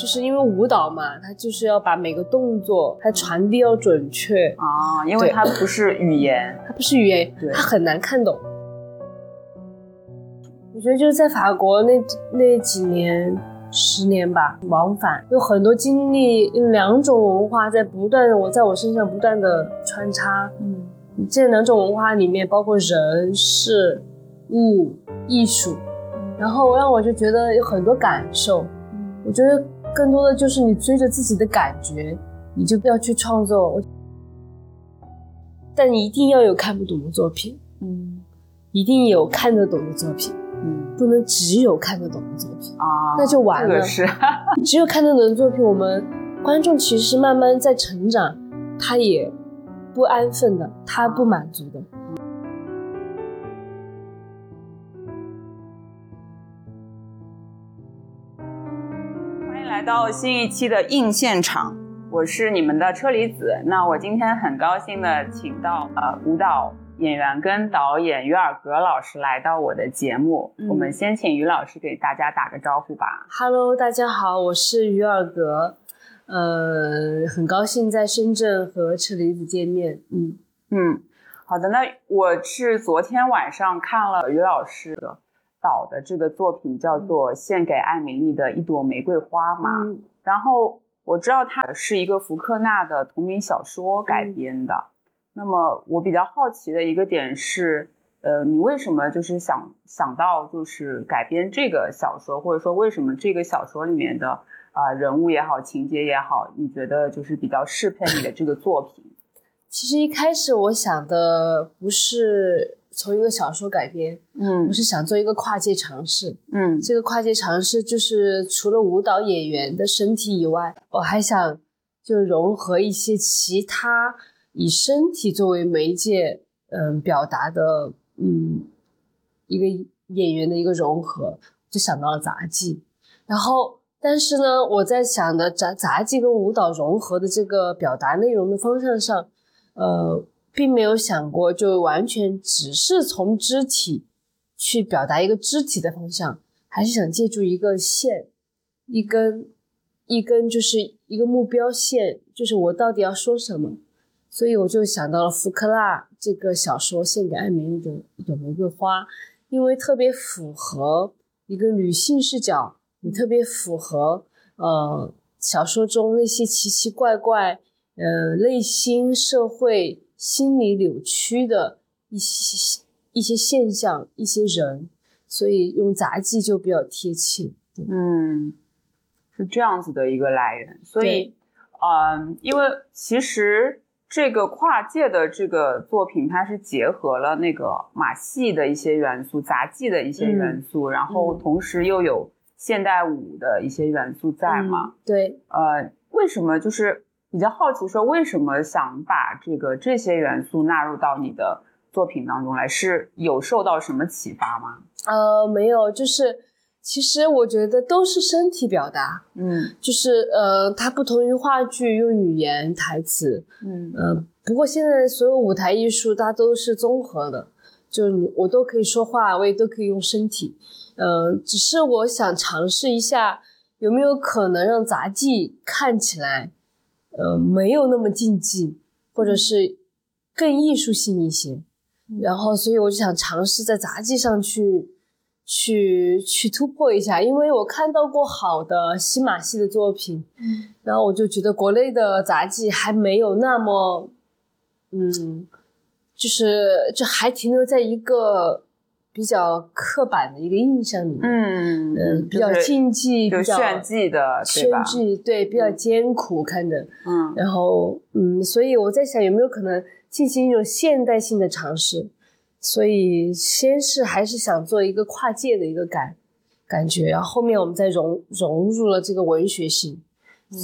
就是因为舞蹈嘛，它就是要把每个动作它传递要准确啊，因为它不是语言，它不是语言，它很难看懂。我觉得就是在法国那那几年。十年吧，往返有很多经历，两种文化在不断，我在我身上不断的穿插。嗯，这两种文化里面包括人、事、物、艺术，然后让我就觉得有很多感受。我觉得更多的就是你追着自己的感觉，你就不要去创作，但你一定要有看不懂的作品。嗯，一定有看得懂的作品。嗯，不能只有看得懂的作品啊，那就完了。是，只有看得懂的作品，我们观众其实是慢慢在成长，他也不安分的，他不满足的。来到新一期的硬现场，我是你们的车厘子。那我今天很高兴的请到呃舞蹈。演员跟导演于尔格老师来到我的节目，我们先请于老师给大家打个招呼吧。Hello，大家好，我是于尔格，呃，很高兴在深圳和车厘子见面。嗯嗯，好的，那我是昨天晚上看了于老师的导的这个作品，叫做《献给艾米丽的一朵玫瑰花》嘛，然后我知道它是一个福克纳的同名小说改编的。那么我比较好奇的一个点是，呃，你为什么就是想想到就是改编这个小说，或者说为什么这个小说里面的啊人物也好，情节也好，你觉得就是比较适配你的这个作品？其实一开始我想的不是从一个小说改编，嗯，我是想做一个跨界尝试，嗯，这个跨界尝试就是除了舞蹈演员的身体以外，我还想就融合一些其他。以身体作为媒介，嗯，表达的，嗯，一个演员的一个融合，就想到了杂技。然后，但是呢，我在想的杂杂技跟舞蹈融合的这个表达内容的方向上，呃，并没有想过就完全只是从肢体去表达一个肢体的方向，还是想借助一个线，一根一根就是一个目标线，就是我到底要说什么。所以我就想到了福克纳这个小说《献给艾米丽的一朵玫瑰花》，因为特别符合一个女性视角，也特别符合呃小说中那些奇奇怪怪、呃内心社会心理扭曲的一些一些现象、一些人，所以用杂技就比较贴切。嗯，是这样子的一个来源。所以，嗯，因为其实。这个跨界的这个作品，它是结合了那个马戏的一些元素、杂技的一些元素，然后同时又有现代舞的一些元素在嘛？对，呃，为什么就是比较好奇，说为什么想把这个这些元素纳入到你的作品当中来？是有受到什么启发吗？呃，没有，就是。其实我觉得都是身体表达，嗯，就是呃，它不同于话剧用语言台词，嗯呃，不过现在所有舞台艺术它都是综合的，就我都可以说话，我也都可以用身体，呃，只是我想尝试一下有没有可能让杂技看起来，呃，没有那么竞技，或者是更艺术性一些，然后所以我就想尝试在杂技上去。去去突破一下，因为我看到过好的西马戏的作品，嗯，然后我就觉得国内的杂技还没有那么，嗯，就是就还停留在一个比较刻板的一个印象里，嗯嗯，比较竞技，比较炫技的，炫技，对，比较艰苦看着，嗯，然后嗯，所以我在想有没有可能进行一种现代性的尝试。所以先是还是想做一个跨界的一个感感觉，然后后面我们再融融入了这个文学性、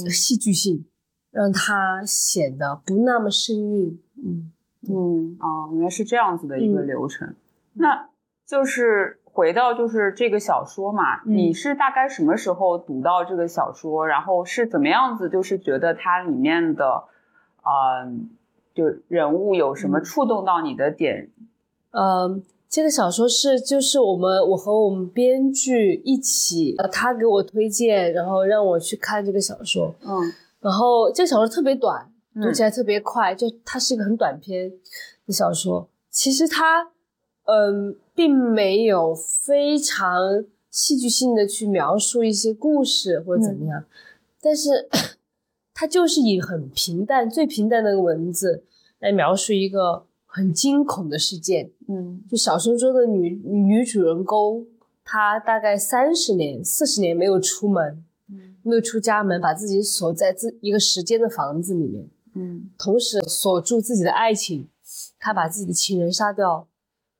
戏剧性，让它显得不那么生硬。嗯嗯哦，原来是这样子的一个流程。那就是回到就是这个小说嘛，你是大概什么时候读到这个小说？然后是怎么样子？就是觉得它里面的，嗯，就人物有什么触动到你的点？嗯，这个小说是就是我们我和我们编剧一起，呃，他给我推荐，然后让我去看这个小说。嗯，然后这个小说特别短，读起来特别快，就它是一个很短篇的小说。其实它，嗯，并没有非常戏剧性的去描述一些故事或者怎么样，但是 他就是以很平淡、最平淡的文字来描述一个。很惊恐的事件，嗯，就小说中的女女主人公，她大概三十年、四十年没有出门，嗯，没有出家门，把自己锁在自一个时间的房子里面，嗯，同时锁住自己的爱情，她把自己的情人杀掉，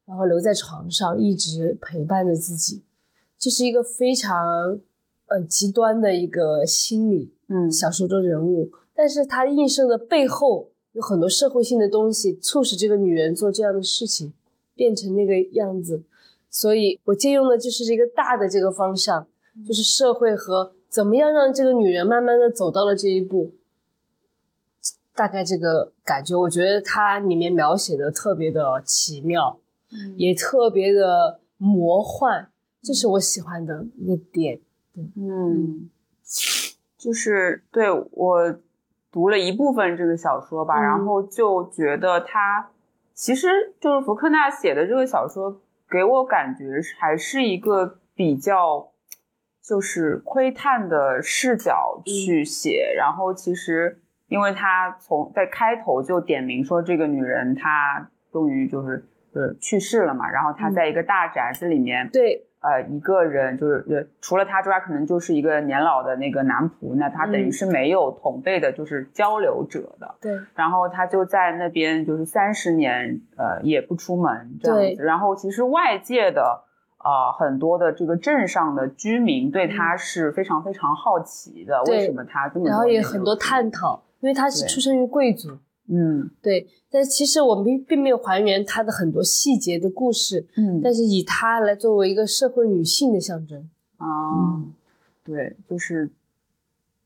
然后留在床上一直陪伴着自己，这是一个非常呃极端的一个心理，嗯，小说中人物，但是它映射的背后。有很多社会性的东西促使这个女人做这样的事情，变成那个样子，所以我借用的就是这个大的这个方向，就是社会和怎么样让这个女人慢慢的走到了这一步，大概这个感觉，我觉得它里面描写的特别的奇妙，也特别的魔幻，这是我喜欢的一个点。嗯，就是对我。读了一部分这个小说吧，然后就觉得他其实就是福克纳写的这个小说，给我感觉还是一个比较就是窥探的视角去写。然后其实，因为他从在开头就点名说这个女人她终于就是呃去世了嘛，然后他在一个大宅子里面对。呃，一个人就是呃，除了他之外，可能就是一个年老的那个男仆，那他等于是没有同辈的，就是交流者的。对。然后他就在那边，就是三十年，呃，也不出门这样子。然后其实外界的，呃，很多的这个镇上的居民对他是非常非常好奇的，为什么他这么？然后也很多探讨，因为他是出生于贵族。嗯，对，但其实我们并并没有还原她的很多细节的故事，嗯，但是以她来作为一个社会女性的象征啊，对，就是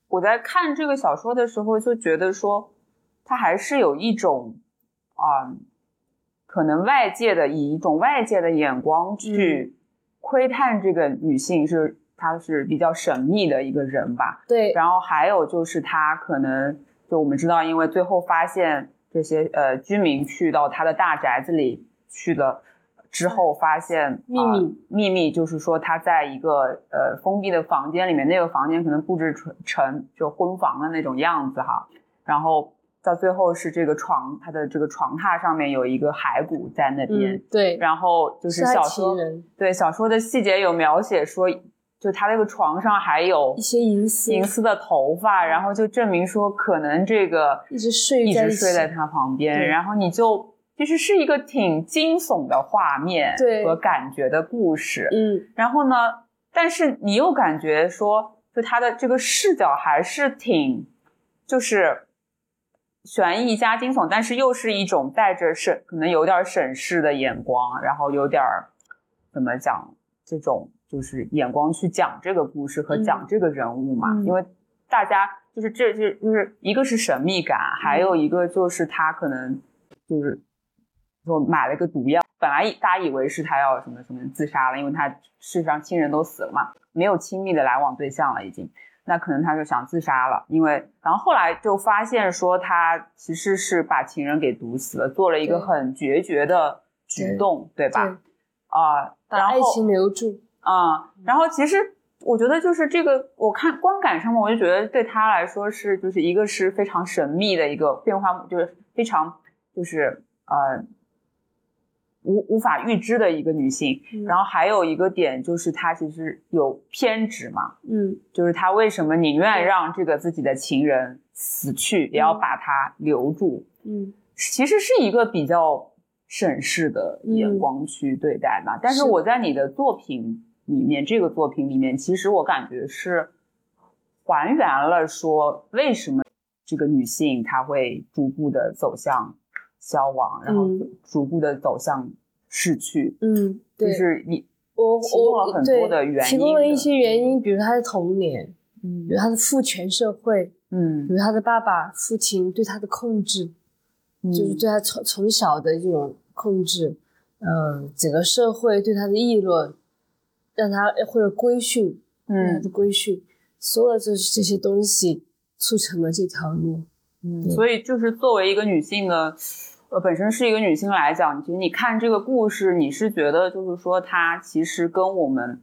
我在看这个小说的时候就觉得说，她还是有一种啊，可能外界的以一种外界的眼光去窥探这个女性是她是比较神秘的一个人吧，对，然后还有就是她可能。就我们知道，因为最后发现这些呃居民去到他的大宅子里去了之后，发现秘密秘密就是说他在一个呃封闭的房间里面，那个房间可能布置成成就婚房的那种样子哈。然后到最后是这个床，他的这个床榻上面有一个骸骨在那边。对，然后就是小说对小说的细节有描写说。就他那个床上还有一些银丝银丝的头发，然后就证明说可能这个一直睡一直睡在他旁边，然后你就其实是一个挺惊悚的画面和感觉的故事，嗯，然后呢，但是你又感觉说，就他的这个视角还是挺就是悬疑加惊悚，但是又是一种带着审可能有点审视的眼光，然后有点怎么讲这种。就是眼光去讲这个故事和讲这个人物嘛，因为大家就是这就就是一个是神秘感，还有一个就是他可能就是说买了个毒药，本来大家以为是他要什么什么自杀了，因为他事实上亲人都死了嘛，没有亲密的来往对象了已经，那可能他就想自杀了，因为然后后来就发现说他其实是把情人给毒死了，做了一个很决绝的举动，对吧？啊，把爱情留住。啊，然后其实我觉得就是这个，我看观感上面，我就觉得对他来说是，就是一个是非常神秘的一个变化，就是非常就是呃无无法预知的一个女性。然后还有一个点就是她其实有偏执嘛，嗯，就是她为什么宁愿让这个自己的情人死去，也要把他留住？嗯，其实是一个比较审视的眼光去对待吧。但是我在你的作品。里面这个作品里面，其实我感觉是还原了说为什么这个女性她会逐步的走向消亡，然后逐步的走向逝去。嗯，就是你我提供了很多的原因，提供了一些原因，比如她的童年，嗯，比如她的父权社会，嗯，比如她的爸爸、父亲对她的控制，就是对她从从小的这种控制。嗯，整个社会对他的议论，让他或者规训，嗯，的规训，所有就是这些东西促成了这条路。嗯，所以就是作为一个女性的，呃，本身是一个女性来讲，其实你看这个故事，你是觉得就是说，它其实跟我们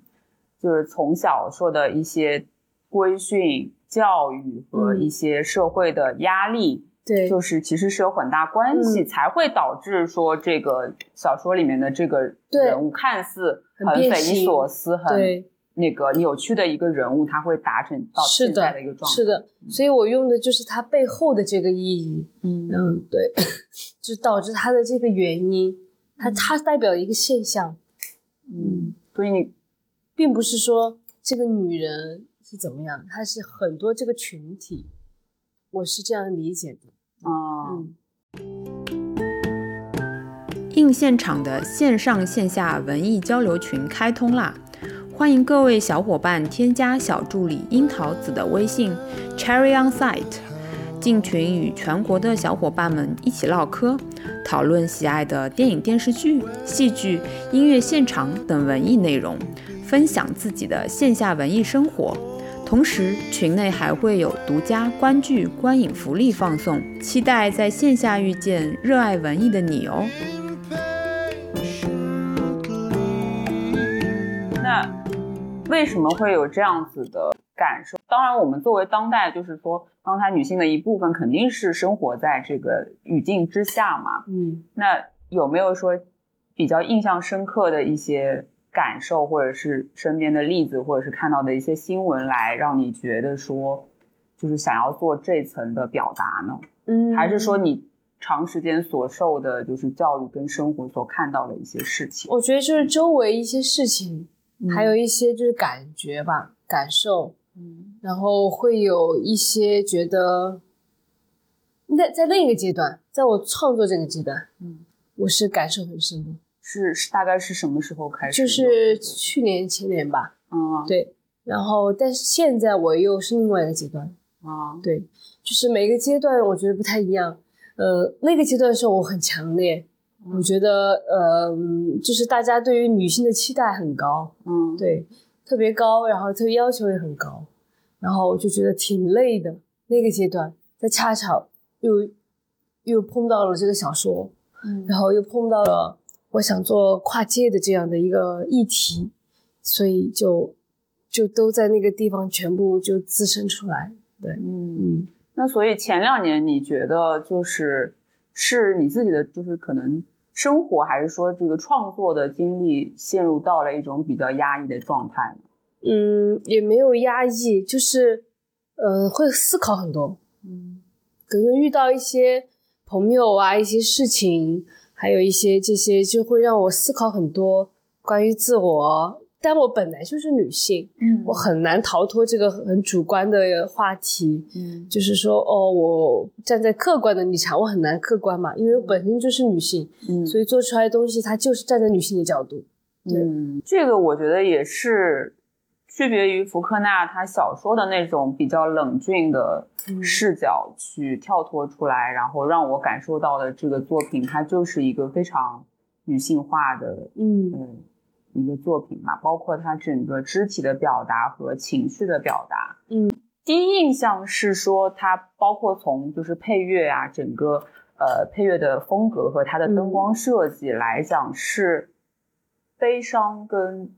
就是从小受的一些规训、教育和一些社会的压力，对，就是其实是有很大关系，才会导致说这个小说里面的这个人物看似很匪夷所思，很。那个扭曲的一个人物，他会达成到现在的一个状态。是的，所以我用的就是它背后的这个意义。嗯嗯，对，就导致它的这个原因，它它代表一个现象。嗯，所以你并不是说这个女人是怎么样，她是很多这个群体，我是这样理解的。啊，映现场的线上线下文艺交流群开通啦！欢迎各位小伙伴添加小助理樱桃子的微信 Cherry on Site，进群与全国的小伙伴们一起唠嗑，讨论喜爱的电影、电视剧、戏剧、音乐现场等文艺内容，分享自己的线下文艺生活。同时，群内还会有独家观剧、观影福利放送，期待在线下遇见热爱文艺的你哦。那为什么会有这样子的感受？当然，我们作为当代，就是说，刚才女性的一部分，肯定是生活在这个语境之下嘛。嗯，那有没有说比较印象深刻的一些感受，或者是身边的例子，或者是看到的一些新闻，来让你觉得说，就是想要做这层的表达呢？嗯，还是说你长时间所受的，就是教育跟生活所看到的一些事情？我觉得就是周围一些事情。还有一些就是感觉吧，感受，嗯，然后会有一些觉得，在在另一个阶段，在我创作这个阶段，嗯，我是感受很深的，是是大概是什么时候开始？就是去年前年吧，嗯，对，然后但是现在我又是另外一个阶段，啊，对，就是每个阶段我觉得不太一样，呃，那个阶段的时候我很强烈。我觉得，呃，就是大家对于女性的期待很高，嗯，对，特别高，然后特别要求也很高，然后我就觉得挺累的。那个阶段，在恰巧又又碰到了这个小说，嗯，然后又碰到了我想做跨界的这样的一个议题，所以就就都在那个地方全部就滋生出来。对，嗯嗯。那所以前两年你觉得就是是你自己的，就是可能。生活还是说这个创作的经历陷入到了一种比较压抑的状态嗯，也没有压抑，就是呃会思考很多。嗯，可能遇到一些朋友啊，一些事情，还有一些这些，就会让我思考很多关于自我。但我本来就是女性，嗯，我很难逃脱这个很主观的话题，嗯，就是说，哦，我站在客观的立场，我很难客观嘛，因为我本身就是女性，嗯，所以做出来的东西，它就是站在女性的角度，嗯，这个我觉得也是区别于福克纳他小说的那种比较冷峻的视角去跳脱出来，然后让我感受到的这个作品，它就是一个非常女性化的，嗯嗯。一个作品嘛，包括它整个肢体的表达和情绪的表达。嗯，第一印象是说它包括从就是配乐啊，整个呃配乐的风格和它的灯光设计来讲是悲伤跟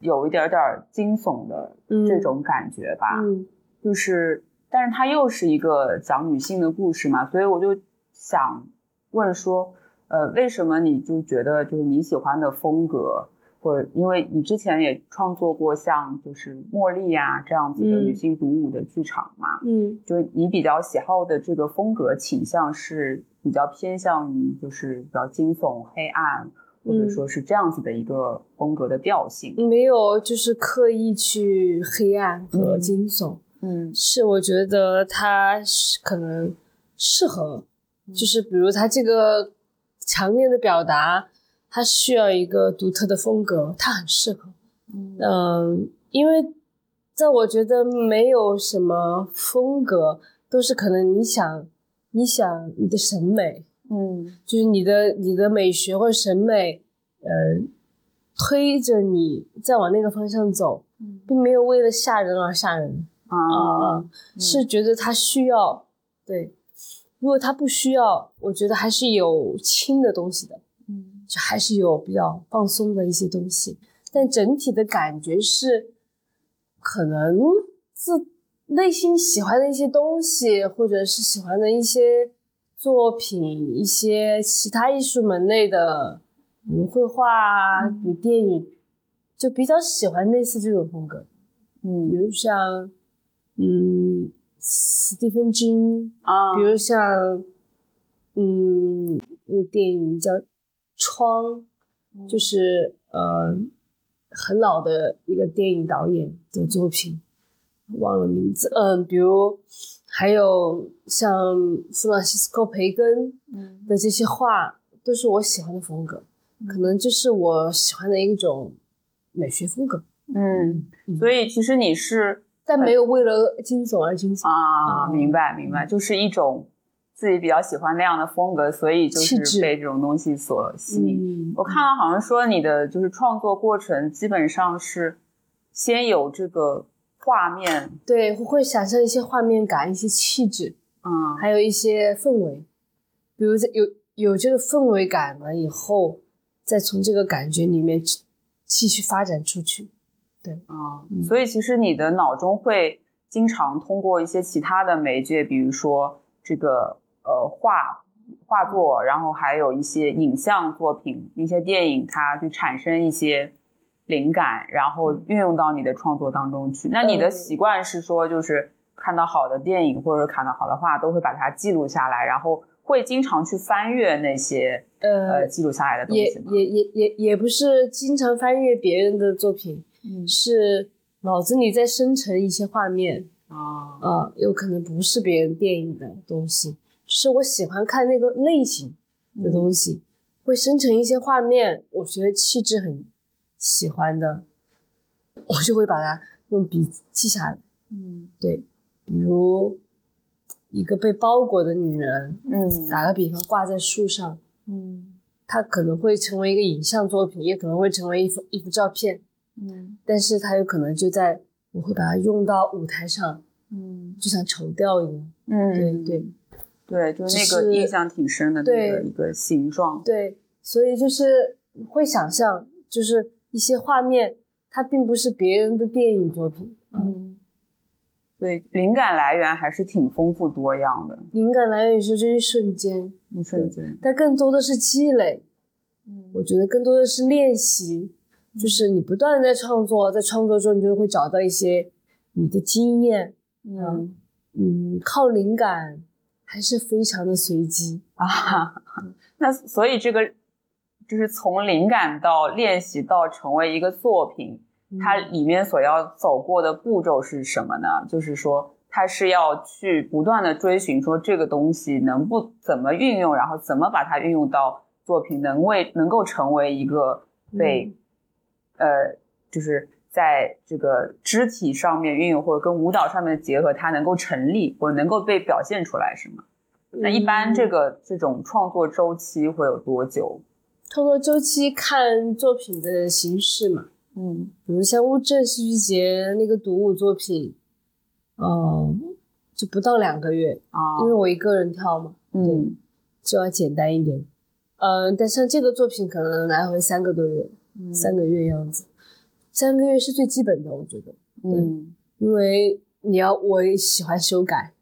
有一点点惊悚的这种感觉吧。嗯，就是但是它又是一个讲女性的故事嘛，所以我就想问说。呃，为什么你就觉得就是你喜欢的风格，或者因为你之前也创作过像就是茉莉呀这样子的女性独舞的剧场嘛，嗯，就是你比较喜好的这个风格倾向是比较偏向于就是比较惊悚、黑暗，或者说是这样子的一个风格的调性，没有就是刻意去黑暗和惊悚，嗯，是我觉得它是可能适合，就是比如它这个。强烈的表达，它需要一个独特的风格，它很适合。嗯，因为在我觉得没有什么风格，都是可能你想，你想你的审美，嗯，就是你的你的美学或者审美，呃，推着你再往那个方向走，并没有为了吓人而吓人。啊，是觉得他需要。对，如果他不需要，我觉得还是有轻的东西的，嗯，就还是有比较放松的一些东西，但整体的感觉是，可能自内心喜欢的一些东西，或者是喜欢的一些作品，一些其他艺术门类的，如绘画啊，如电影，就比较喜欢类似这种风格，嗯，比如像，嗯。斯蒂芬金啊，比如像，嗯，那个电影叫《窗》，就是呃很老的一个电影导演的作品，忘了名字。嗯，比如还有像弗朗西斯科·培根的这些画，都是我喜欢的风格，可能就是我喜欢的一种美学风格。嗯，所以其实你是。但没有为了惊悚而惊悚啊！明白明白，就是一种自己比较喜欢那样的风格，所以就是被这种东西所吸引。我看到好像说你的就是创作过程基本上是先有这个画面，对，会想象一些画面感、一些气质，嗯，还有一些氛围。比如在有有这个氛围感了以后，再从这个感觉里面继续发展出去。对啊，所以其实你的脑中会经常通过一些其他的媒介，比如说这个呃画画作，然后还有一些影像作品、一些电影，它去产生一些灵感，然后运用到你的创作当中去。那你的习惯是说，就是看到好的电影或者看到好的画，都会把它记录下来，然后会经常去翻阅那些呃记录下来的东西也也也也也不是经常翻阅别人的作品。是脑子里在生成一些画面啊啊，有可能不是别人电影的东西，是我喜欢看那个类型的东西，会生成一些画面，我觉得气质很喜欢的，我就会把它用笔记下来。嗯，对，比如一个被包裹的女人，嗯，打个比方挂在树上，嗯，它可能会成为一个影像作品，也可能会成为一幅一幅照片。嗯，但是它有可能就在，我会把它用到舞台上，嗯，就像绸吊一样，嗯，对对对，就是那个印象挺深的那个一个形状，对，所以就是会想象，就是一些画面，它并不是别人的电影作品，嗯，对，灵感来源还是挺丰富多样的，灵感来源是这一瞬间，一瞬间，但更多的是积累，嗯，我觉得更多的是练习。就是你不断的在创作，在创作中你就会找到一些你的经验，嗯嗯，靠灵感还是非常的随机啊。那所以这个就是从灵感到练习到成为一个作品，它里面所要走过的步骤是什么呢？就是说它是要去不断的追寻，说这个东西能不怎么运用，然后怎么把它运用到作品，能为能够成为一个被。呃，就是在这个肢体上面运用，或者跟舞蹈上面的结合，它能够成立，或者能够被表现出来，是吗？那一般这个这种创作周期会有多久？创作周期看作品的形式嘛，嗯，比如像乌镇戏剧节那个独舞作品，哦，就不到两个月啊，因为我一个人跳嘛，嗯，就要简单一点，嗯，但像这个作品可能来回三个多月。三个月样子，三个月是最基本的，我觉得。嗯，因为你要我喜欢修改，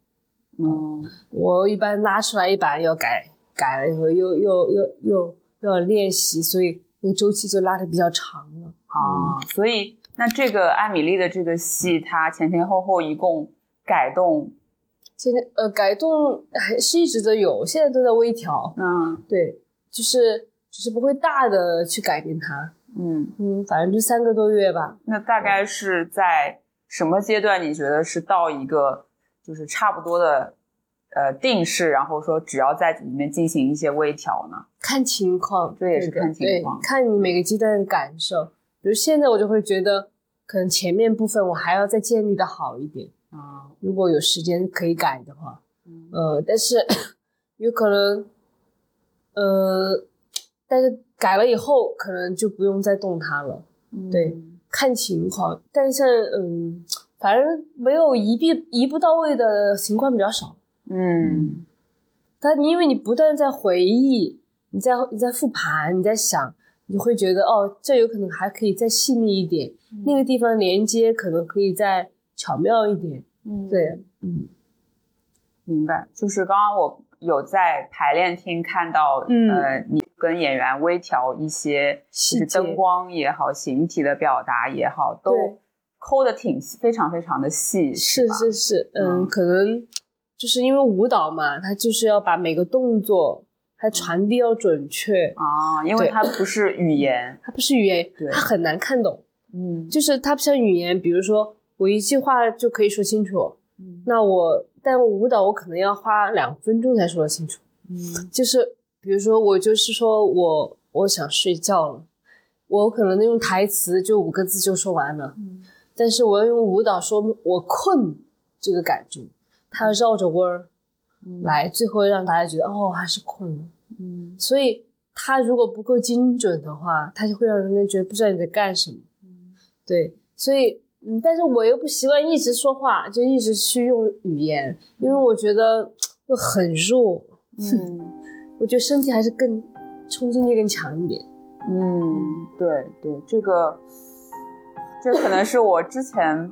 嗯，我一般拉出来一版要改，改了以后又又又又又要练习，所以那个周期就拉的比较长了。啊，所以那这个艾米丽的这个戏，它前前后后一共改动，现在呃改动还是一直都有，现在都在微调。嗯，对，就是就是不会大的去改变它。嗯嗯，反正就三个多月吧。那大概是在什么阶段？你觉得是到一个就是差不多的呃定式，然后说只要在里面进行一些微调呢？看情况，这也是看情况，看你每个阶段的感受。比如现在我就会觉得，可能前面部分我还要再建立的好一点啊。如果有时间可以改的话，呃，但是有可能呃，但是改了以后可能就不用再动它了。对，看情况。但是嗯，反正没有一步一步到位的情况比较少。嗯，但因为你不断在回忆，你在你在复盘，你在想，你会觉得哦，这有可能还可以再细腻一点，那个地方连接可能可以再巧妙一点。嗯，对，嗯，明白。就是刚刚我有在排练厅看到，呃，你跟演员微调一些，就是灯光也好，形体的表达也好，都抠的挺非常非常的细。是是是，嗯，可能。就是因为舞蹈嘛，它就是要把每个动作，它传递要准确啊，因为它不是语言，它不是语言，它很难看懂。嗯，就是它不像语言，比如说我一句话就可以说清楚，那我但舞蹈我可能要花两分钟才说得清楚。嗯，就是比如说我就是说我我想睡觉了，我可能用台词就五个字就说完了，但是我要用舞蹈说我困这个感觉。他绕着弯儿来，最后让大家觉得哦，还是困了。嗯，所以他如果不够精准的话，他就会让人家觉得不知道你在干什么。嗯，对，所以嗯，但是我又不习惯一直说话，就一直去用语言，因为我觉得又很弱。嗯，我觉得身体还是更冲击力更强一点。嗯，对对，这个这可能是我之前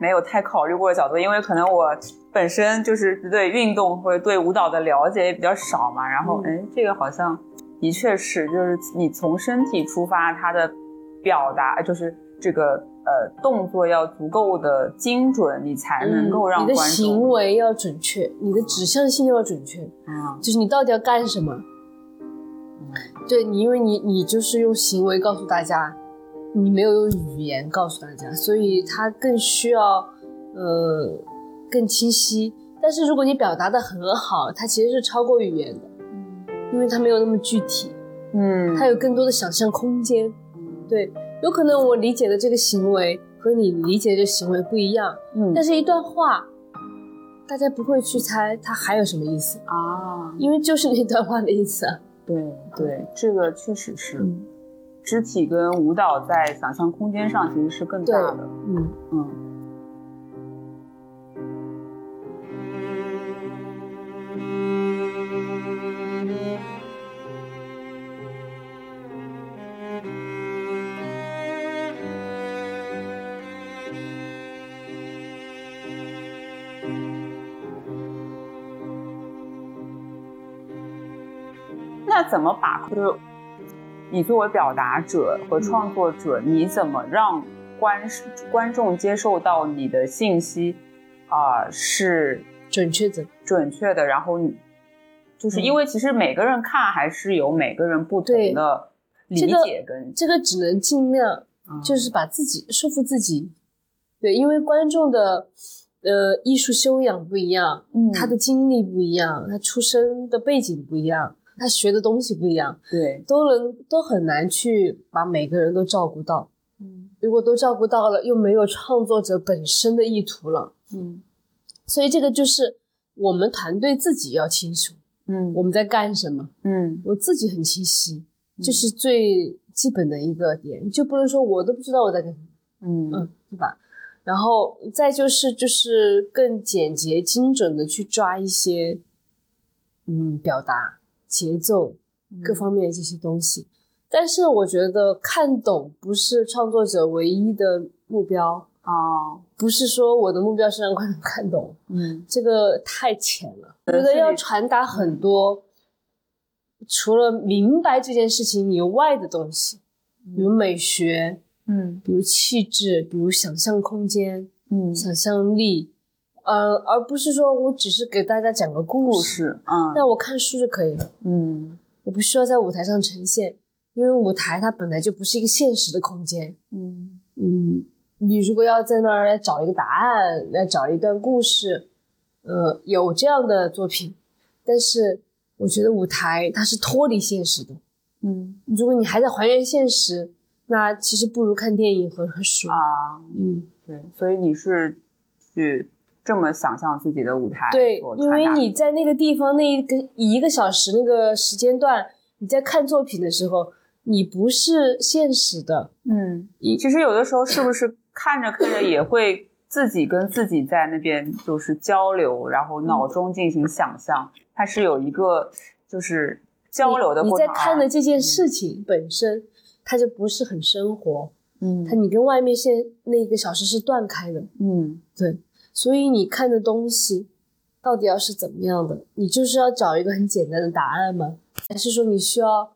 没有太考虑过的角度，因为可能我。本身就是对运动或者对舞蹈的了解也比较少嘛，然后哎，这个好像的确是，就是你从身体出发，它的表达就是这个呃动作要足够的精准，你才能够让你的行为要准确，你的指向性要准确啊，就是你到底要干什么？对你，因为你你就是用行为告诉大家，你没有用语言告诉大家，所以它更需要呃。更清晰，但是如果你表达的很好，它其实是超过语言的，嗯，因为它没有那么具体，嗯，它有更多的想象空间，对，有可能我理解的这个行为和你理解的行为不一样，嗯，但是一段话，大家不会去猜它还有什么意思啊，因为就是那段话的意思，对对，这个确实是，肢体跟舞蹈在想象空间上其实是更大的，嗯。嗯。怎么把控？就是你作为表达者和创作者，你怎么让观观众接受到你的信息啊是准确的、准确的？然后你就是因为其实每个人看还是有每个人不同的理解跟这个只能尽量就是把自己说服自己。对，因为观众的呃艺术修养不一样，嗯，他的经历不一样，他出生的背景不一样。他学的东西不一样，对，都能都很难去把每个人都照顾到。嗯，如果都照顾到了，又没有创作者本身的意图了。嗯，所以这个就是我们团队自己要清楚。嗯，我们在干什么？嗯，我自己很清晰，这是最基本的一个点，就不能说我都不知道我在干什么。嗯嗯，对吧？然后再就是就是更简洁精准的去抓一些嗯表达。节奏各方面的这些东西，但是我觉得看懂不是创作者唯一的目标啊，不是说我的目标是让观众看懂，嗯，这个太浅了。我觉得要传达很多，除了明白这件事情以外的东西，比如美学，嗯，比如气质，比如想象空间，嗯，想象力。呃，而不是说我只是给大家讲个故事，嗯，那我看书就可以了，嗯，我不需要在舞台上呈现，因为舞台它本来就不是一个现实的空间，嗯嗯，你如果要在那儿来找一个答案，来找一段故事，呃，有这样的作品，但是我觉得舞台它是脱离现实的，嗯，如果你还在还原现实，那其实不如看电影和和书啊，嗯，对，所以你是去。这么想象自己的舞台。对，因为你在那个地方那一个一个小时那个时间段，你在看作品的时候，你不是现实的。嗯，其实有的时候是不是看着看着也会自己跟自己在那边就是交流，然后脑中进行想象，它是有一个就是交流的过程。你在看的这件事情本身，它就不是很生活。嗯，它你跟外面现那一个小时是断开的，嗯，对，所以你看的东西到底要是怎么样的？你就是要找一个很简单的答案吗？还是说你需要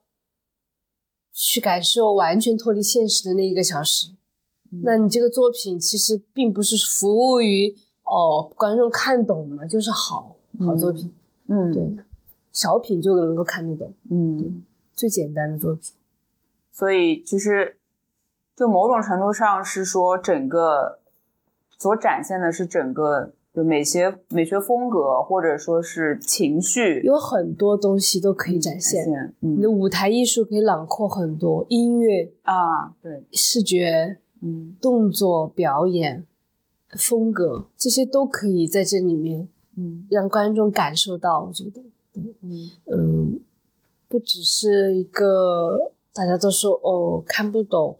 去感受完全脱离现实的那一个小时？那你这个作品其实并不是服务于哦观众看懂了就是好好作品，嗯，对，小品就能够看得懂，嗯，最简单的作品，所以其实。就某种程度上是说，整个所展现的是整个就美学美学风格，或者说是情绪，有很多东西都可以展现。你的舞台艺术可以囊括很多，音乐啊，对，视觉，嗯，动作表演，风格这些都可以在这里面，嗯，让观众感受到。我觉得，嗯嗯，不只是一个大家都说哦看不懂。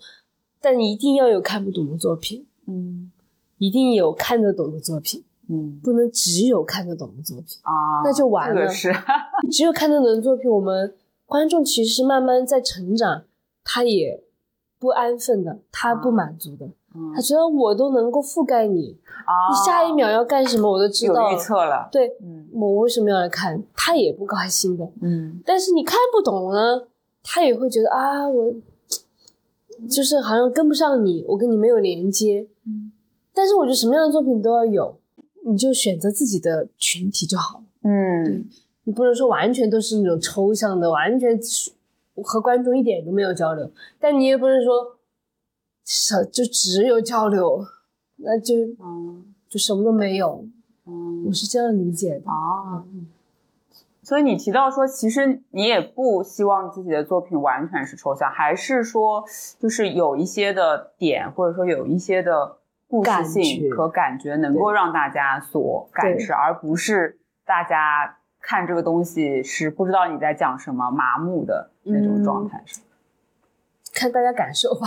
但一定要有看不懂的作品，嗯，一定有看得懂的作品，嗯，不能只有看得懂的作品啊，那就完了。是，只有看得懂的作品，我们观众其实慢慢在成长，他也不安分的，他不满足的，他觉得我都能够覆盖你，啊，你下一秒要干什么我都知道，有预测了，对，我为什么要来看？他也不高兴的，嗯，但是你看不懂呢，他也会觉得啊，我。就是好像跟不上你，我跟你没有连接。嗯，但是我觉得什么样的作品都要有，你就选择自己的群体就好了。嗯，你不能说完全都是那种抽象的，完全和观众一点都没有交流。但你也不能说什就只有交流，那就嗯就什么都没有。嗯，我是这样理解的啊。所以你提到说，其实你也不希望自己的作品完全是抽象，还是说就是有一些的点，或者说有一些的故事性和感觉，能够让大家所感知，而不是大家看这个东西是不知道你在讲什么，麻木的那种状态。看大家感受吧。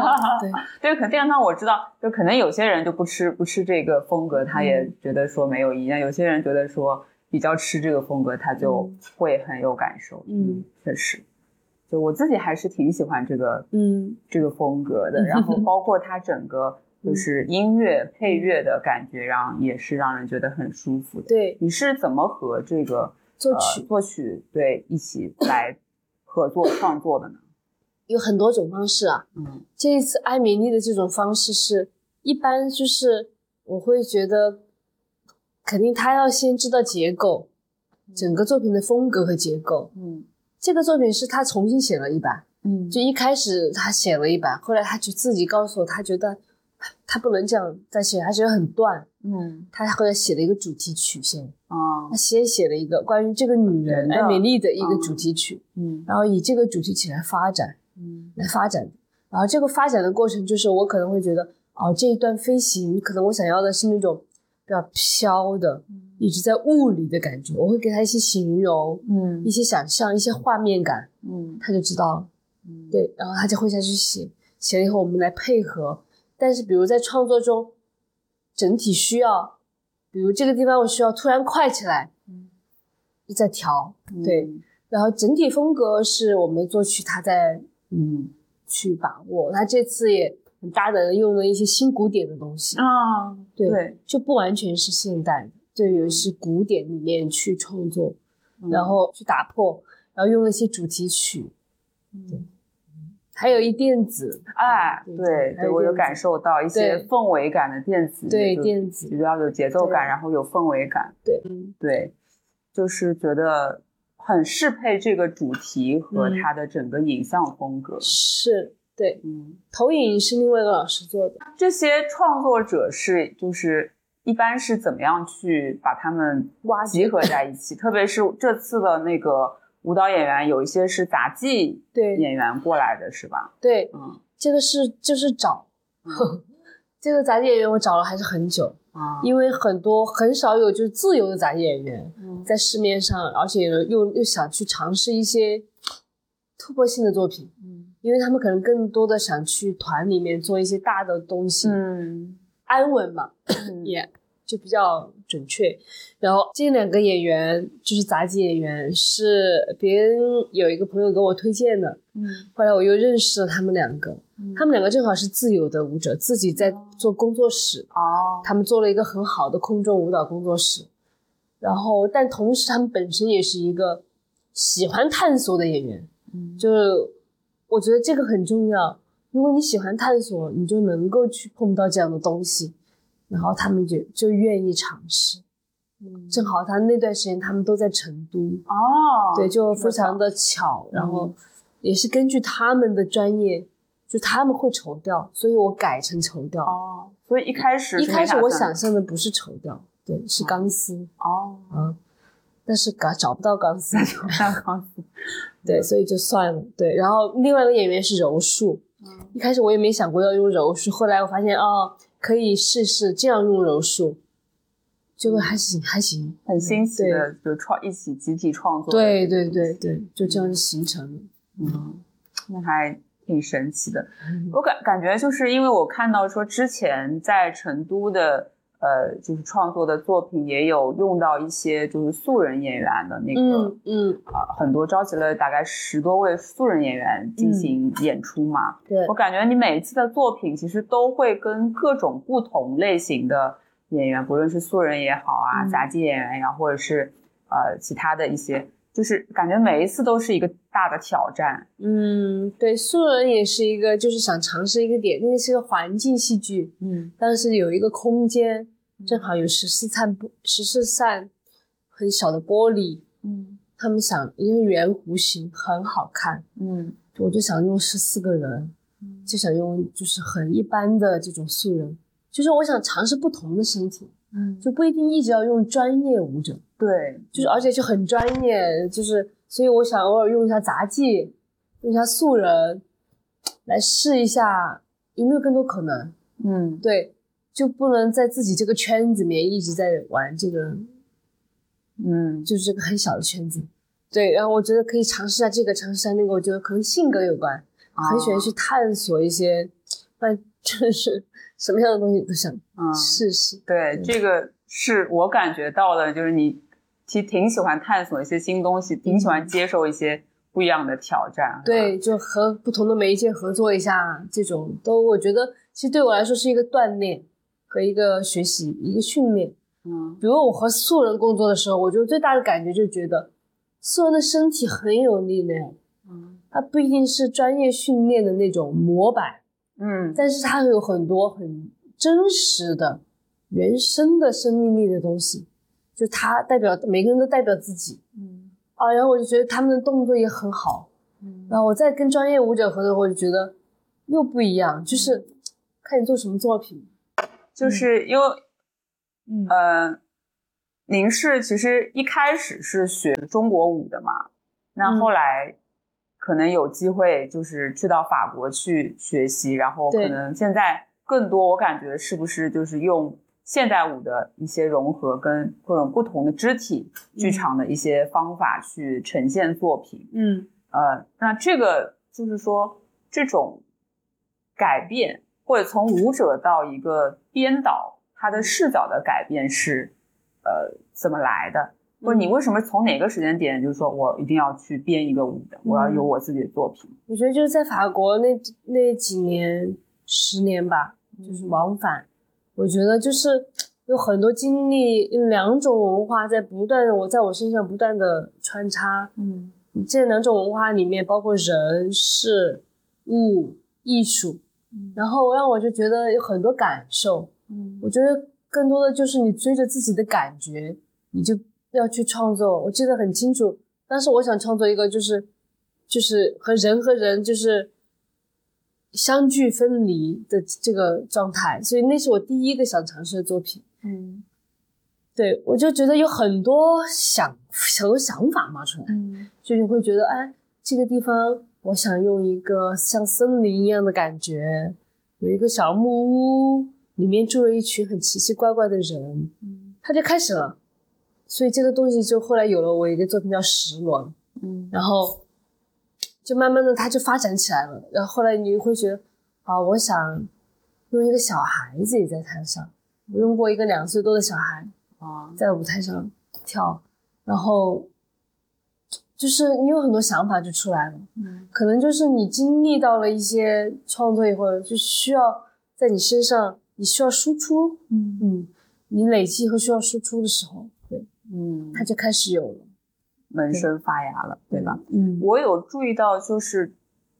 对对，可电商我知道，就可能有些人就不吃不吃这个风格，他也觉得说没有意义；，有些人觉得说。比较吃这个风格，他就会很有感受。嗯，确实，就我自己还是挺喜欢这个，嗯，这个风格的。然后包括它整个就是音乐配乐的感觉，让也是让人觉得很舒服的。对，你是怎么和这个作曲作曲对一起来合作创作的呢？有很多种方式啊。嗯，这一次艾米丽的这种方式是一般，就是我会觉得。肯定他要先知道结构，整个作品的风格和结构。嗯，这个作品是他重新写了一版。嗯，就一开始他写了一版，后来他就自己告诉我，他觉得他不能这样再写，他觉得很断。嗯，他后来写了一个主题曲先。啊，他先写了一个关于这个女人艾美丽的一个主题曲。嗯，然后以这个主题曲来发展。嗯，来发展。然后这个发展的过程就是我可能会觉得，哦，这一段飞行，可能我想要的是那种。比较飘的，一直在雾里的感觉，我会给他一些形容，嗯，一些想象，一些画面感，嗯，他就知道了，嗯，对，然后他就会下去写，写了以后我们来配合。但是，比如在创作中，整体需要，比如这个地方我需要突然快起来，嗯，在调，对，然后整体风格是我们作曲他在嗯去把握，他这次也。很大胆的用了一些新古典的东西啊，对，就不完全是现代的，对，有一些古典里面去创作，然后去打破，然后用了一些主题曲，嗯，还有一电子，哎，对，对我有感受到一些氛围感的电子，对，电子比较有节奏感，然后有氛围感，对，对，就是觉得很适配这个主题和它的整个影像风格，是。对，嗯，投影是另外一个老师做的。这些创作者是，就是一般是怎么样去把他们挖集合在一起？特别是这次的那个舞蹈演员，有一些是杂技对。演员过来的是吧？对，嗯，这个是就是找，这个杂技演员我找了还是很久，啊，因为很多很少有就是自由的杂技演员在市面上，而且又又想去尝试一些突破性的作品，嗯，因为他们可能更多的想去团里面做一些大的东西，嗯，安稳嘛，也。就比较准确，然后这两个演员就是杂技演员，是别人有一个朋友给我推荐的，嗯，后来我又认识了他们两个，他们两个正好是自由的舞者，自己在做工作室，哦，他们做了一个很好的空中舞蹈工作室，然后但同时他们本身也是一个喜欢探索的演员，嗯，就是我觉得这个很重要，如果你喜欢探索，你就能够去碰到这样的东西。然后他们就就愿意尝试，嗯，正好他那段时间他们都在成都哦，对，就非常的巧，然后也是根据他们的专业，就他们会绸吊，所以我改成绸吊哦，所以一开始一开始我想象的不是绸吊，对，是钢丝哦，嗯，但是搞找不到钢丝，找不到钢丝，对，所以就算了，对，然后另外一个演员是柔术，嗯，一开始我也没想过要用柔术，后来我发现哦。可以试试这样用柔术，就会还行还行，很新奇的，就创一起集体创作。对对对对，就这样形成了。嗯，那还挺神奇的。我感感觉就是因为我看到说之前在成都的。呃，就是创作的作品也有用到一些就是素人演员的那个，嗯啊，很多召集了大概十多位素人演员进行。演出嘛。对。我感觉你每一次的作品其实都会跟各种不同类型的演员，不论是素人也好啊，杂技演员呀，或者是呃其他的一些，就是感觉每一次都是一个大的挑战。嗯，对，素人也是一个，就是想尝试一个点，那个是个环境戏剧，嗯，但是有一个空间。正好有十四扇玻十四扇很小的玻璃，嗯，他们想因为圆弧形很好看，嗯，我就想用十四个人，就想用就是很一般的这种素人，就是我想尝试不同的身体，嗯，就不一定一直要用专业舞者，对，就是而且就很专业，就是所以我想偶尔用一下杂技，用一下素人，来试一下有没有更多可能，嗯，对。就不能在自己这个圈子里面一直在玩这个，嗯，就是这个很小的圈子，对。然后我觉得可以尝试下这个，尝试下那个。我觉得可能性格有关，很喜欢去探索一些，但就是什么样的东西都想试试。对，这个是我感觉到的，就是你其实挺喜欢探索一些新东西，挺喜欢接受一些不一样的挑战。对，就和不同的媒介合作一下，这种都我觉得其实对我来说是一个锻炼。和一个学习，一个训练，嗯，比如我和素人工作的时候，我觉得最大的感觉就觉得素人的身体很有力量，嗯，他不一定是专业训练的那种模板，嗯，但是他有很多很真实的、原生的生命力的东西，就他代表每个人都代表自己，嗯，啊，然后我就觉得他们的动作也很好，嗯，然后我在跟专业舞者合作，我就觉得又不一样，就是看你做什么作品。就是因为，呃，您是其实一开始是学中国舞的嘛，那后来可能有机会就是去到法国去学习，然后可能现在更多我感觉是不是就是用现代舞的一些融合，跟各种不同的肢体剧场的一些方法去呈现作品。嗯，呃，那这个就是说这种改变。或者从舞者到一个编导，他的视角的改变是，呃，怎么来的？或者你为什么从哪个时间点，就是说我一定要去编一个舞的，我要有我自己的作品？我觉得就是在法国那那几年，十年吧，就是往返。我觉得就是有很多经历，两种文化在不断的我在我身上不断的穿插。嗯，这两种文化里面包括人、事、物、艺术。然后让我就觉得有很多感受，嗯，我觉得更多的就是你追着自己的感觉，你就要去创作。我记得很清楚，但是我想创作一个就是，就是和人和人就是相距分离的这个状态，所以那是我第一个想尝试的作品。嗯，对我就觉得有很多想很多想法冒出来，嗯，就你会觉得哎，这个地方。我想用一个像森林一样的感觉，有一个小木屋，里面住了一群很奇奇怪怪的人，嗯，他就开始了，所以这个东西就后来有了我一个作品叫石轮，嗯，然后就慢慢的它就发展起来了，然后后来你会觉得，啊，我想用一个小孩子也在台上，我用过一个两岁多的小孩啊，在舞台上跳，然后。就是你有很多想法就出来了，嗯，可能就是你经历到了一些创作以后，就需要在你身上，你需要输出，嗯。嗯，你累积和需要输出的时候，对，嗯，它就开始有了萌生发芽了，对吧？嗯，我有注意到，就是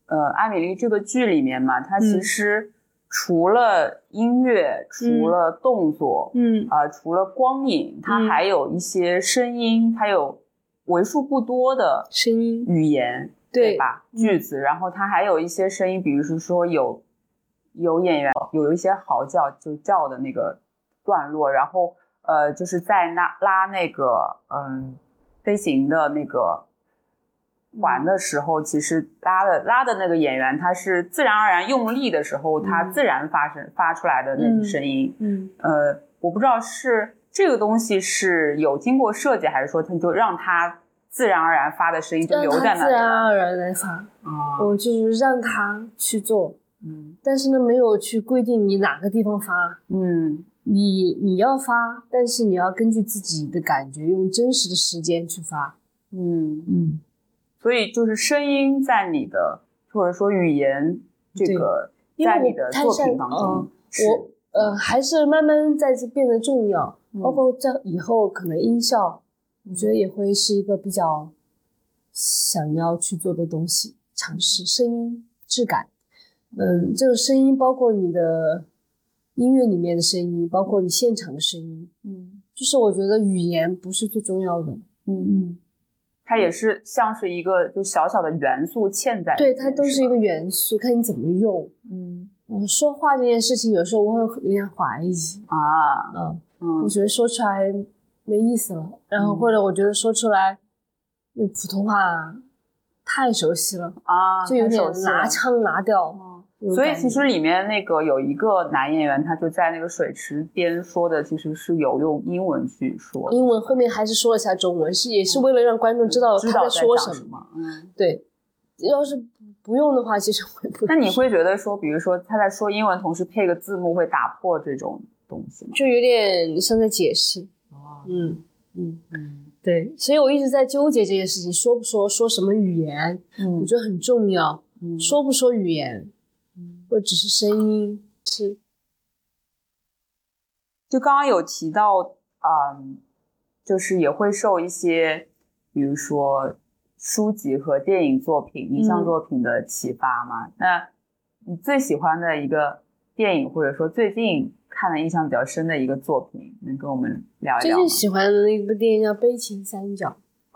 呃，艾米丽这个剧里面嘛，它其实除了音乐，除了动作，嗯啊，除了光影，它还有一些声音，它有。为数不多的声音语言，对吧？句子，然后它还有一些声音，比如说有有演员有一些嚎叫，就叫的那个段落，然后呃，就是在拉拉那个嗯飞行的那个玩的时候，其实拉的拉的那个演员，他是自然而然用力的时候，他自然发生发出来的那种声音，嗯。呃，我不知道是。这个东西是有经过设计，还是说他就让他自然而然发的声音就留在那里？自然而然来发？啊，我就是让他去做，嗯，但是呢，没有去规定你哪个地方发，嗯，你你要发，但是你要根据自己的感觉，用真实的时间去发，嗯嗯，所以就是声音在你的或者说语言这个在你的作品当中，我呃还是慢慢在这变得重要。包括在以后可能音效，我觉得也会是一个比较想要去做的东西，尝试声音质感。嗯，这个声音包括你的音乐里面的声音，包括你现场的声音。嗯，就是我觉得语言不是最重要的。嗯嗯，它也是像是一个就小小的元素嵌在。对，它都是一个元素，看你怎么用。嗯我，说话这件事情有时候我会有点怀疑啊。嗯。我觉得说出来没意思了，然后或者我觉得说出来那普通话太熟悉了啊，就有点拿腔拿调。所以其实里面那个有一个男演员，他就在那个水池边说的，其实是有用英文去说，英文后面还是说了下中文，是也是为了让观众知道他在说什么。嗯，对，要是不用的话，其实会不。那你会觉得说，比如说他在说英文，同时配个字幕，会打破这种？东西吗？就有点像在解释哦，嗯嗯嗯，对，所以我一直在纠结这件事情，说不说，说什么语言，嗯，我觉得很重要，嗯，说不说语言，嗯，或只是声音，是，就刚刚有提到，嗯，就是也会受一些，比如说书籍和电影作品、影像作品的启发嘛？那你最喜欢的一个电影，或者说最近？看的印象比较深的一个作品，能跟我们聊一聊最近喜欢的那部电影叫《悲情三角》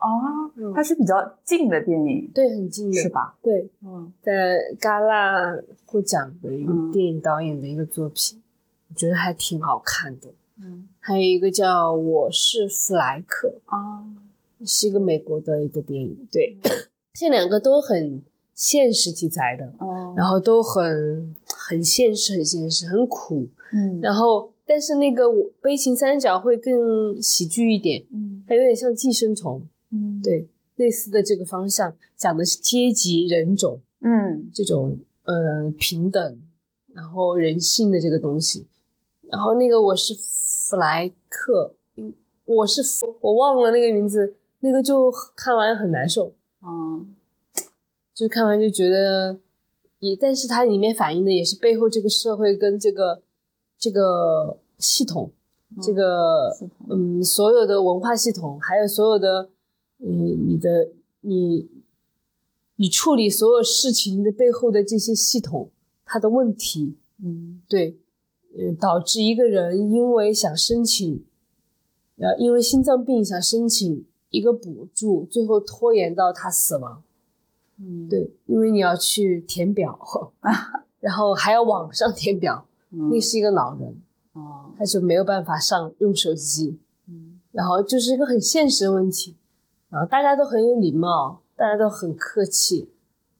哦，它是比较近的电影，对，很近的，是吧？对，嗯，在戛纳获奖的一个电影导演的一个作品，我觉得还挺好看的。嗯，还有一个叫《我是弗莱克》啊，是一个美国的一个电影，对，这两个都很现实题材的，哦，然后都很很现实，很现实，很苦。嗯，然后，但是那个悲情三角会更喜剧一点，嗯，它有点像寄生虫，嗯，对，类似的这个方向讲的是阶级、人种，嗯，这种呃平等，然后人性的这个东西。然后那个我是弗莱克，我是我忘了那个名字，那个就看完很难受，嗯，就看完就觉得也，但是它里面反映的也是背后这个社会跟这个。这个系统，这个嗯，所有的文化系统，还有所有的嗯，你的你你处理所有事情的背后的这些系统，它的问题，嗯，对，呃，导致一个人因为想申请，呃，因为心脏病想申请一个补助，最后拖延到他死亡，嗯，对，因为你要去填表，然后还要网上填表。那是一个老人，哦，他就没有办法上用手机，嗯，然后就是一个很现实的问题，然后大家都很有礼貌，大家都很客气，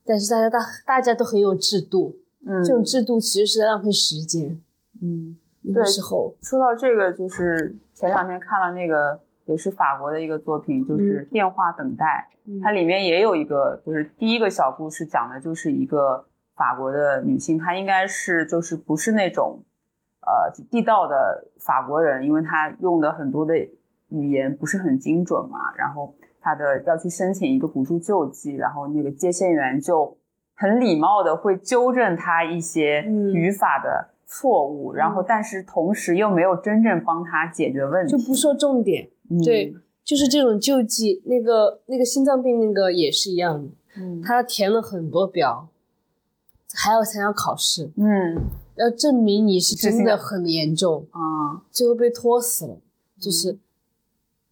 但是大家大大家都很有制度，嗯，这种制度其实是在浪费时间，嗯，那时候说到这个，就是前两天看了那个也是法国的一个作品，就是《电话等待》，它里面也有一个，就是第一个小故事讲的就是一个法国的女性，她应该是就是不是那种呃地道的法国人，因为她用的很多的语言不是很精准嘛，然后她的要去申请一个补助救济，然后那个接线员就很礼貌的会纠正他一些语法的。错误，然后但是同时又没有真正帮他解决问题，就不说重点。对，就是这种救济，那个那个心脏病那个也是一样的。嗯，他填了很多表，还要参加考试。嗯，要证明你是真的很严重啊，最后被拖死了，就是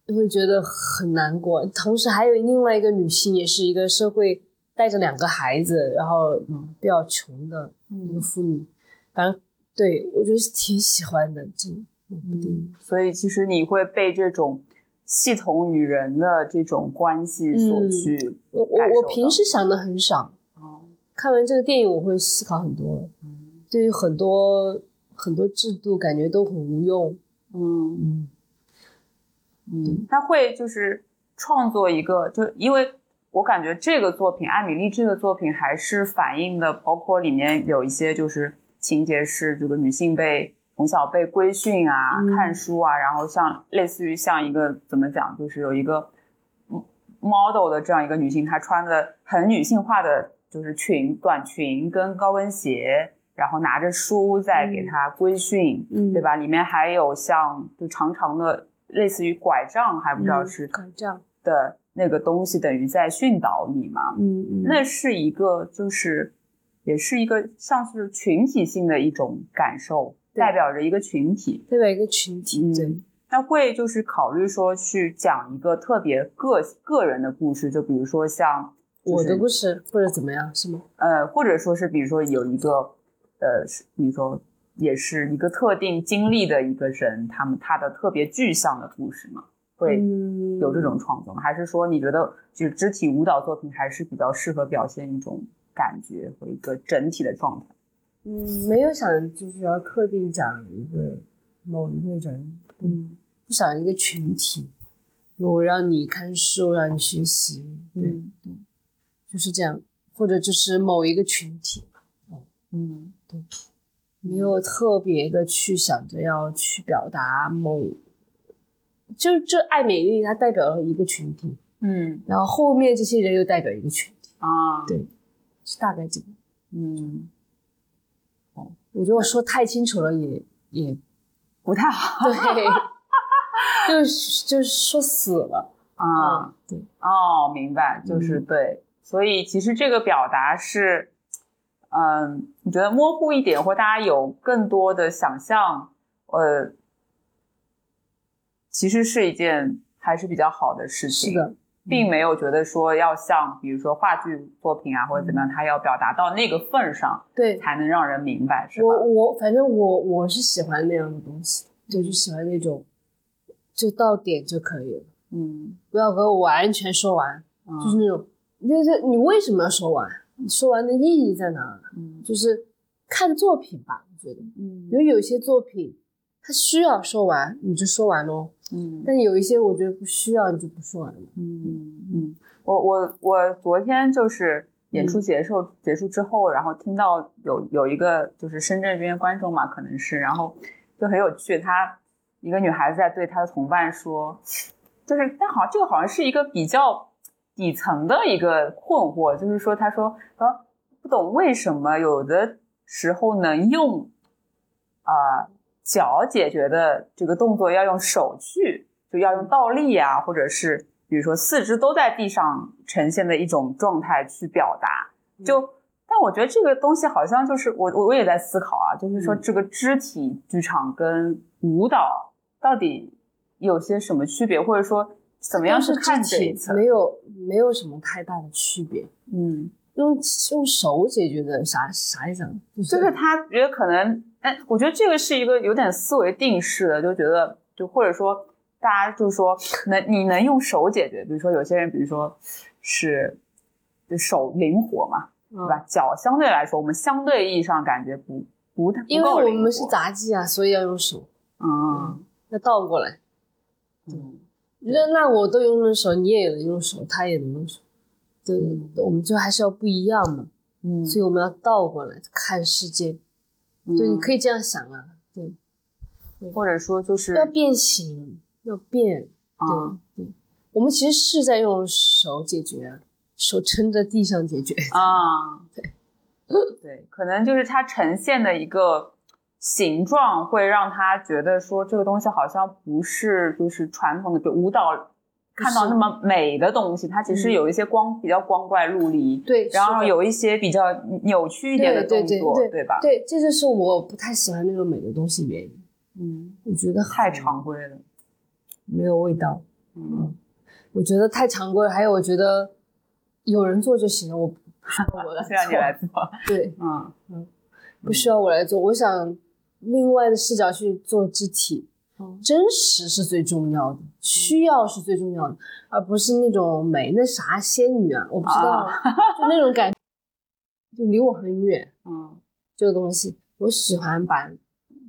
会觉得很难过。同时还有另外一个女性，也是一个社会带着两个孩子，然后嗯比较穷的一个妇女，反正。对，我觉得是挺喜欢的，这嗯，所以其实你会被这种系统与人的这种关系所去。我我我平时想的很少，哦，看完这个电影我会思考很多，嗯，对于很多很多制度感觉都很无用，嗯嗯嗯，他会就是创作一个，就因为我感觉这个作品《艾米丽》这个作品还是反映的，包括里面有一些就是。情节是这个女性被从小被规训啊，看书啊，然后像类似于像一个怎么讲，就是有一个 model 的这样一个女性，她穿的很女性化的就是裙、短裙跟高跟鞋，然后拿着书在给她规训，对吧？里面还有像就长长的类似于拐杖，还不知道是拐杖的那个东西，等于在训导你嘛？嗯嗯，那是一个就是。也是一个像是群体性的一种感受，代表着一个群体，代表一个群体。对，那会就是考虑说去讲一个特别个个人的故事，就比如说像我的故事，或者怎么样，是吗？呃，或者说是比如说有一个呃，比如说也是一个特定经历的一个人，他们他的特别具象的故事嘛，会有这种创作吗？还是说你觉得就是肢体舞蹈作品还是比较适合表现一种？感觉和一个整体的状态，嗯，没有想就是要特定讲一个某一个人，嗯，不想一个群体，我让你看书，让你学习，对。对，就是这样，或者就是某一个群体，嗯，对，没有特别的去想着要去表达某，就这爱美丽，它代表了一个群体，嗯，然后后面这些人又代表一个群体啊，对。是大概这个，嗯，哦，我觉得我说太清楚了，也也不太好，对，就是就是说死了啊，对，哦，明白，就是对，所以其实这个表达是，嗯，你觉得模糊一点，或大家有更多的想象，呃，其实是一件还是比较好的事情，是的。并没有觉得说要像，比如说话剧作品啊，或者怎么样，他要表达到那个份上，对，才能让人明白，是吧？我我反正我我是喜欢那样的东西，就就喜欢那种，就到点就可以了，嗯，不要给我完全说完，就是那种，就是你为什么要说完？你说完的意义在哪？嗯，就是看作品吧，我觉得，嗯，因为有些作品它需要说完，你就说完喽。嗯，但有一些我觉得不需要，你就不说完了。嗯嗯，我我我昨天就是演出结束结束之后，然后听到有有一个就是深圳这边观众嘛，可能是，然后就很有趣，他一个女孩子在对她的同伴说，就是但好像这个好像是一个比较底层的一个困惑，就是说他说啊不懂为什么有的时候能用啊。脚解决的这个动作要用手去，就要用倒立啊，或者是比如说四肢都在地上呈现的一种状态去表达。就，但我觉得这个东西好像就是我我我也在思考啊，就是说这个肢体剧场跟舞蹈到底有些什么区别，或者说怎么样是看这一层？没有没有什么太大的区别。嗯，用用手解决的啥啥意思？就是他觉得可能。哎，我觉得这个是一个有点思维定式的，就觉得就或者说大家就是说能你能用手解决，比如说有些人，比如说是就手灵活嘛，对吧？脚相对来说，我们相对意义上感觉不不太因为我们是杂技啊，所以要用手。嗯，要倒过来。嗯，那那我都用手，你也能用手，他也能用手。对，我们就还是要不一样嘛。嗯，所以我们要倒过来看世界。对，你可以这样想啊。对，或者说就是要变形，要变。对对，我们其实是在用手解决，手撑在地上解决。啊，对，对，可能就是它呈现的一个形状，会让他觉得说这个东西好像不是就是传统的就舞蹈。看到那么美的东西，它其实有一些光比较光怪陆离，对，然后有一些比较扭曲一点的动作，对吧？对，这就是我不太喜欢那种美的东西原因。嗯，我觉得太常规了，没有味道。嗯，我觉得太常规了。还有，我觉得有人做就行了，我不 需要。你来做。对，嗯嗯，不需要我来做。我想另外的视角去做肢体。真实是最重要的，需要是最重要的，而不是那种美。那啥仙女啊，我不知道，就那种感，就离我很远。嗯，这个东西，我喜欢把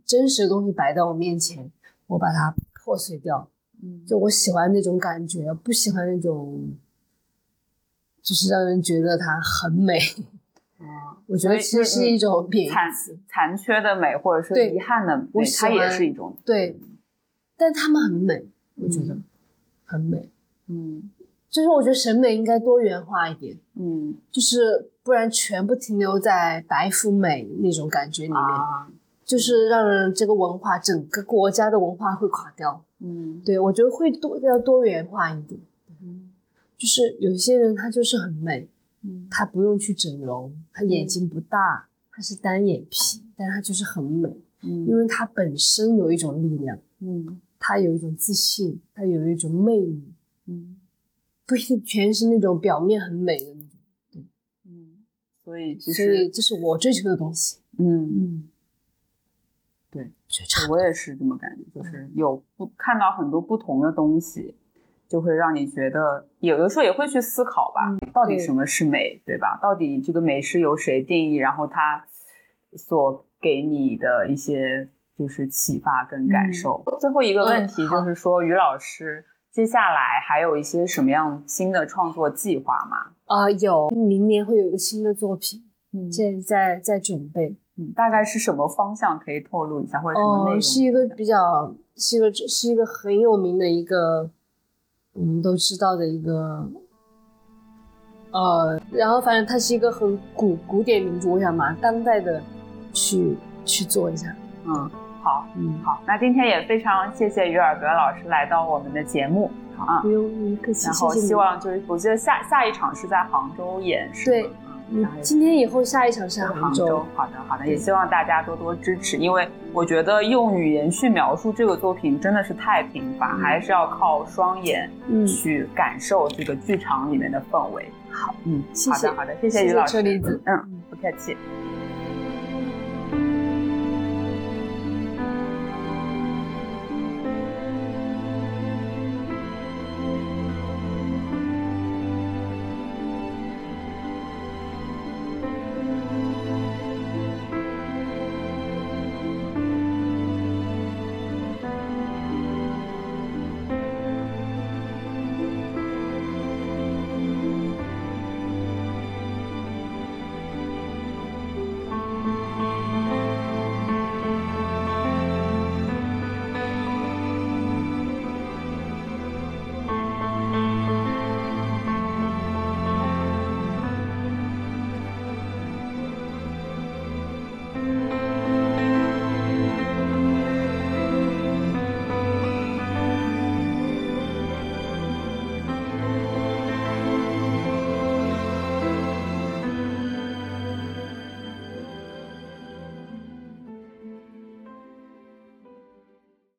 真实的东西摆到我面前，我把它破碎掉。嗯，就我喜欢那种感觉，不喜欢那种，就是让人觉得它很美。啊，我觉得其实是一种贬残残缺的美，或者说遗憾的美，它也是一种对。但他们很美，我觉得很美，嗯，就是我觉得审美应该多元化一点，嗯，就是不然全部停留在白富美那种感觉里面，就是让人这个文化整个国家的文化会垮掉，嗯，对我觉得会多要多元化一点，嗯，就是有些人他就是很美，嗯，他不用去整容，她眼睛不大，她是单眼皮，但她就是很美，嗯，因为她本身有一种力量，嗯。他有一种自信，她有一种魅力，嗯，不一定全是那种表面很美的那种，对，嗯，所以所以这是我追求的东西，嗯。嗯，对，我也是这么感觉，就是有不看到很多不同的东西，就会让你觉得有的时候也会去思考吧，到底什么是美，对吧？到底这个美是由谁定义？然后他所给你的一些。就是启发跟感受。最后一个问题就是说，于老师接下来还有一些什么样新的创作计划吗？啊，有，明年会有一个新的作品，嗯，现在在准备，嗯，大概是什么方向可以透露一下，或者什么内容？是一个比较，是一个是一个很有名的一个，我们都知道的一个，呃，然后反正它是一个很古古典名著，我想把当代的去去做一下，嗯。好，嗯，好，那今天也非常谢谢于尔格老师来到我们的节目，好啊，不用客气。然后希望就是，我记得下下一场是在杭州演，是对，嗯，今天以后下一场是杭州。好的，好的，也希望大家多多支持，因为我觉得用语言去描述这个作品真的是太贫乏，还是要靠双眼去感受这个剧场里面的氛围。好，嗯，谢谢，好的，好的，谢谢于老师，车厘子，嗯，不客气。